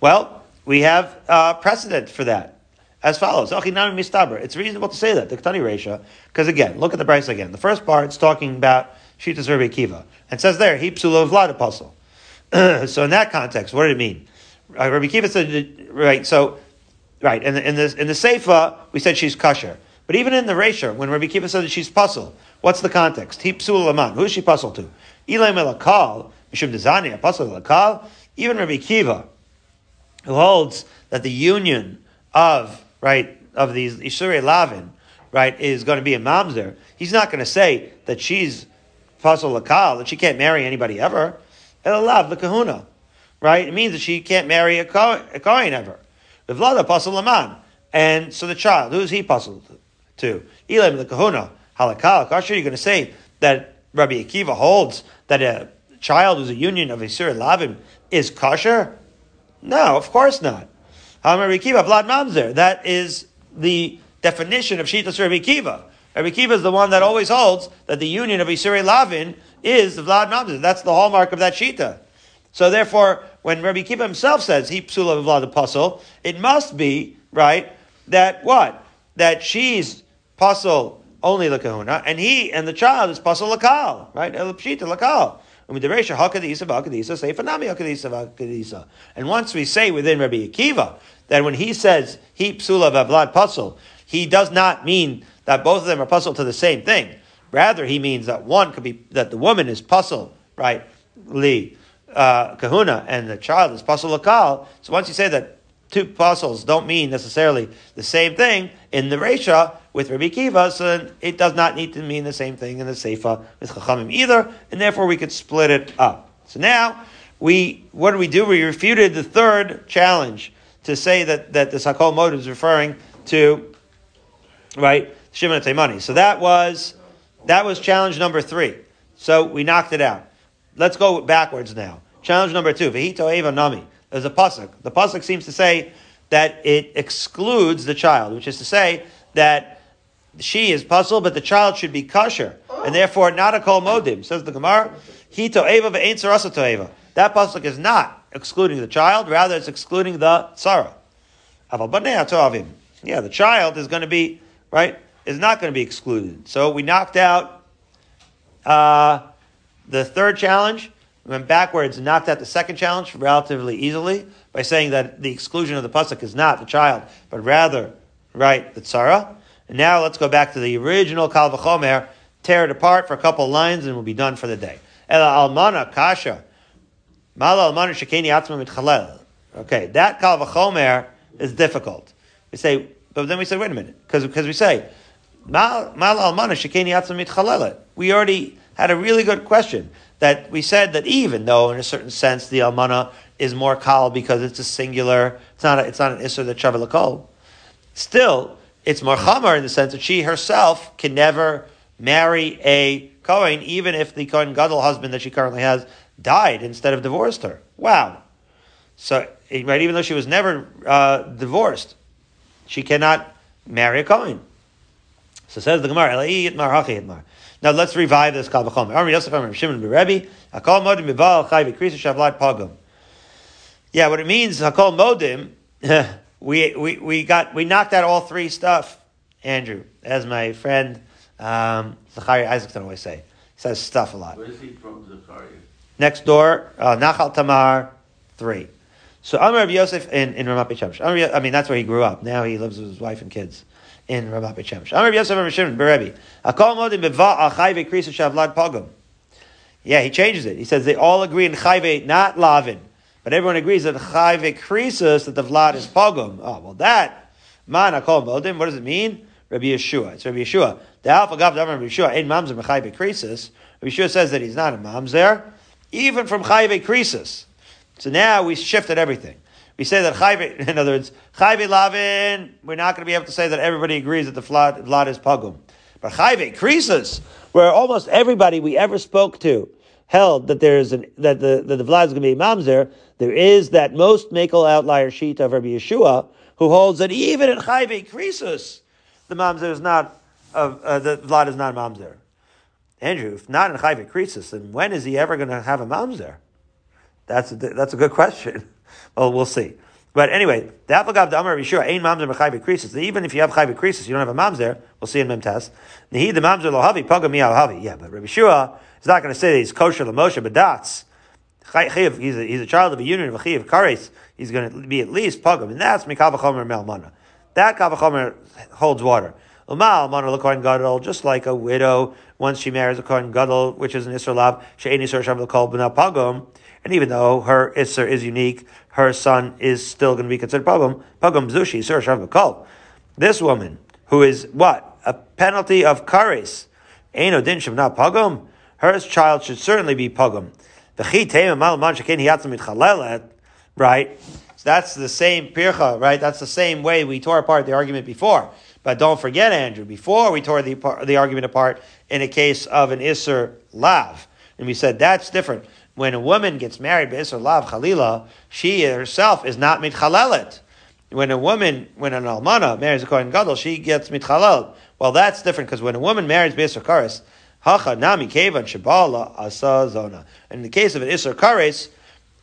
Well, we have uh, precedent for that as follows. It's reasonable to say that, the Ketani Resha, because again, look at the price again. The first part, it's talking about Shitas Rabbi Kiva. And says there, he psula vlad apostle. [CLEARS THROAT] so in that context, what did it mean? Uh, Rabbi Kiva said, right, so, right, in the, in the, in the Seifa, we said she's kosher. But even in the Resha, when Rabbi Kiva said that she's puzzle, what's the context? He psul laman. Who is she puzzle to? Ilay melakal, mishum dezani, puzzle lakal. Even Rabbi Kiva, who holds that the union of right, of these Isure Lavin, right, is going to be a mamzer, he's not going to say that she's Fasal Lakal, that she can't marry anybody ever. Elav, the kahuna. Right? It means that she can't marry a Kohen ever. The Vlada Pasal Laman. And so the child, who's he puzzled to? Elam the kahuna. Halakal. Are you're going to say that Rabbi Akiva holds that a child who's a union of Isur Lavin is kosher? No, of course not. Rabbi Kiva, Vlad Mamzer. That is the definition of Shitas Rabbi Kiva. Rabbi Kiva is the one that always holds that the union of Isuri Lavin is the Vlad Mamzer. That's the hallmark of that Shita. So therefore, when Rabbi Kiva himself says he psula Vlad apostle, it must be, right, that what? That she's puzzle only the kahuna, and he and the child is puzzle lakal, right? El pshita lakal. And once we say within Rabbi Akiva that when he says he psula vavlad puzzle, he does not mean that both of them are puzzled to the same thing. Rather, he means that one could be that the woman is puzzled, right? Li uh, kahuna, and the child is puzzle lakal. So once you say that two puzzles don't mean necessarily the same thing in the Resha with Rabbi Kiva, so it does not need to mean the same thing in the Seifa with Chachamim either, and therefore we could split it up. So now, we, what do we do? We refuted the third challenge to say that, that the Sakol mode is referring to, right, Shimon Taimani. So that was, that was challenge number three. So we knocked it out. Let's go backwards now. Challenge number two, Vihito Eva Nami. There's a pasuk. The pasuk seems to say that it excludes the child, which is to say that she is puzzled, but the child should be kosher, and therefore not a kol modim. Says the Gemara, Hito Eva ve'ain sarasa Eva. That pasuk is not excluding the child, rather it's excluding the tzara. Yeah, the child is going to be right is not going to be excluded. So we knocked out uh, the third challenge went backwards and knocked out the second challenge relatively easily by saying that the exclusion of the pasuk is not the child, but rather, right, the tzara. And now let's go back to the original Kal V'chomer, tear it apart for a couple lines, and we'll be done for the day. Ela almana kasha, mala almana shekeni atzma mitchalel. Okay, that Kal V'chomer is difficult. We say, but then we say, wait a minute, because we say, mal almana shekeni atzma mitchalel. We already had a really good question that we said that even though in a certain sense the almana is more kal because it's a singular, it's not a, it's not an isser that travel Still, it's more chamar in the sense that she herself can never marry a Kohen, even if the Kohen Gadol husband that she currently has died instead of divorced her. Wow. So, right, even though she was never uh, divorced, she cannot marry a Kohen. So says the Gemara, now let's revive this Kal V'chom. Amr Yosef Amr Shimon Berebi, Hakol Modim Bival Chai V'Krisa Shavlat. Yeah, what it means, Hakol Modim, [LAUGHS] we, we, we got, we knocked out all three stuff, Andrew, as my friend, um, Zachariah Isaacson always say. He says stuff a lot. Where is he from, Zachariah? Next door, uh, Nachal Tamar, three. So Amr Yosef in, in Ramat Beit I mean, that's where he grew up. Now he lives with his wife and kids in Ramat Beit Shemesh. Yosef Amar Shimon Berebi. Akol modim beva chayve shavlad pogum. Yeah, he changes it. He says they all agree in chayve, not lavin, but everyone agrees that chayve krisus that the vlad is pogum. Oh well, that Man akol modim. What does it mean? Rabbi Yeshua. It's Rabbi Yeshua. The alpha gav Rabbi Yeshua ein mamzer mechai bekrisis. Rabbi Yeshua says that he's not a mamzer, even from chai krisus. So now we shifted everything. We say that chayve, [LAUGHS] in other words, chayve lavin, we're not going to be able to say that everybody agrees that the vlad, vlad is pagum. But chayve krisis, where almost everybody we ever spoke to held that there's an, that the, that the vlad is going to be mamzer, there is that most makel outlier sheet of Rabbi Yeshua, who holds that even in chayve krisis, the mamzer is not, uh, uh, the vlad is not mamzer. Andrew, if not in chayve krisis, then when is he ever going to have a mamzer? That's a, that's a good question. [LAUGHS] well, we'll see. But anyway, the Apagav the Amar Rishua ain't mamzer b'chayve krisis. Even if you have chayve krisis, you don't have a mamzer. We'll see in Memtes. Nehi the mamzer lohavi pagami havi. Yeah, but Rabbi is not going to say that he's kosher l'moshe b'datz. He's a, he's a child of a union of a chiv kares. He's going to be at least pagam, and that's mikavachomer melmana. That kavachomer holds water. Umal mana l'kohen gadol, just like a widow once she marries a kohen gadol, which is an isser lav she'eni isser shav l'kol b'na pagam. And even though her Isser is unique, her son is still going to be considered Pagum. Pagum Zushi, Sur Shavakol. This woman, who is what? A penalty of Kares. Aino Din not Pagum. Her child should certainly be Pagum. Right? So that's the same pircha, right? That's the same way we tore apart the argument before. But don't forget, Andrew, before we tore the, the argument apart in a case of an Isser Lav, and we said that's different when a woman gets married, Be'isr Lav Chalila, she herself is not mitchalelet. When a woman, when an almana marries a Kohen Gadol, she gets mitchalel. Well, that's different because when a woman marries Be'isr Kares, Hacha Nami Kevan Shabala Asa Zona. In the case of an Isser Kares,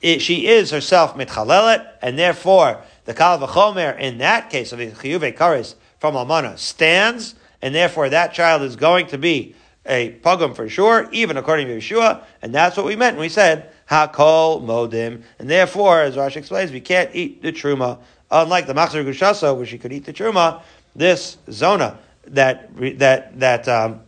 she is herself mitchalelet, and therefore the Kal V'chomer in that case of Chiyuve Kares from Almana stands, and therefore that child is going to be a pogum for sure, even according to Yeshua, and that's what we meant when we said hakol modim, and therefore, as Rashi explains, we can't eat the truma. Unlike the machzor gushasa, where she could eat the truma, this zona that that that um,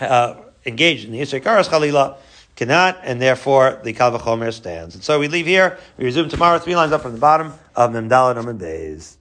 uh, engaged in the Yisrael Karas Chalila cannot, and therefore the Kalvachomer stands. And so we leave here. We resume tomorrow, three lines up from the bottom of Memdala Naman Bays.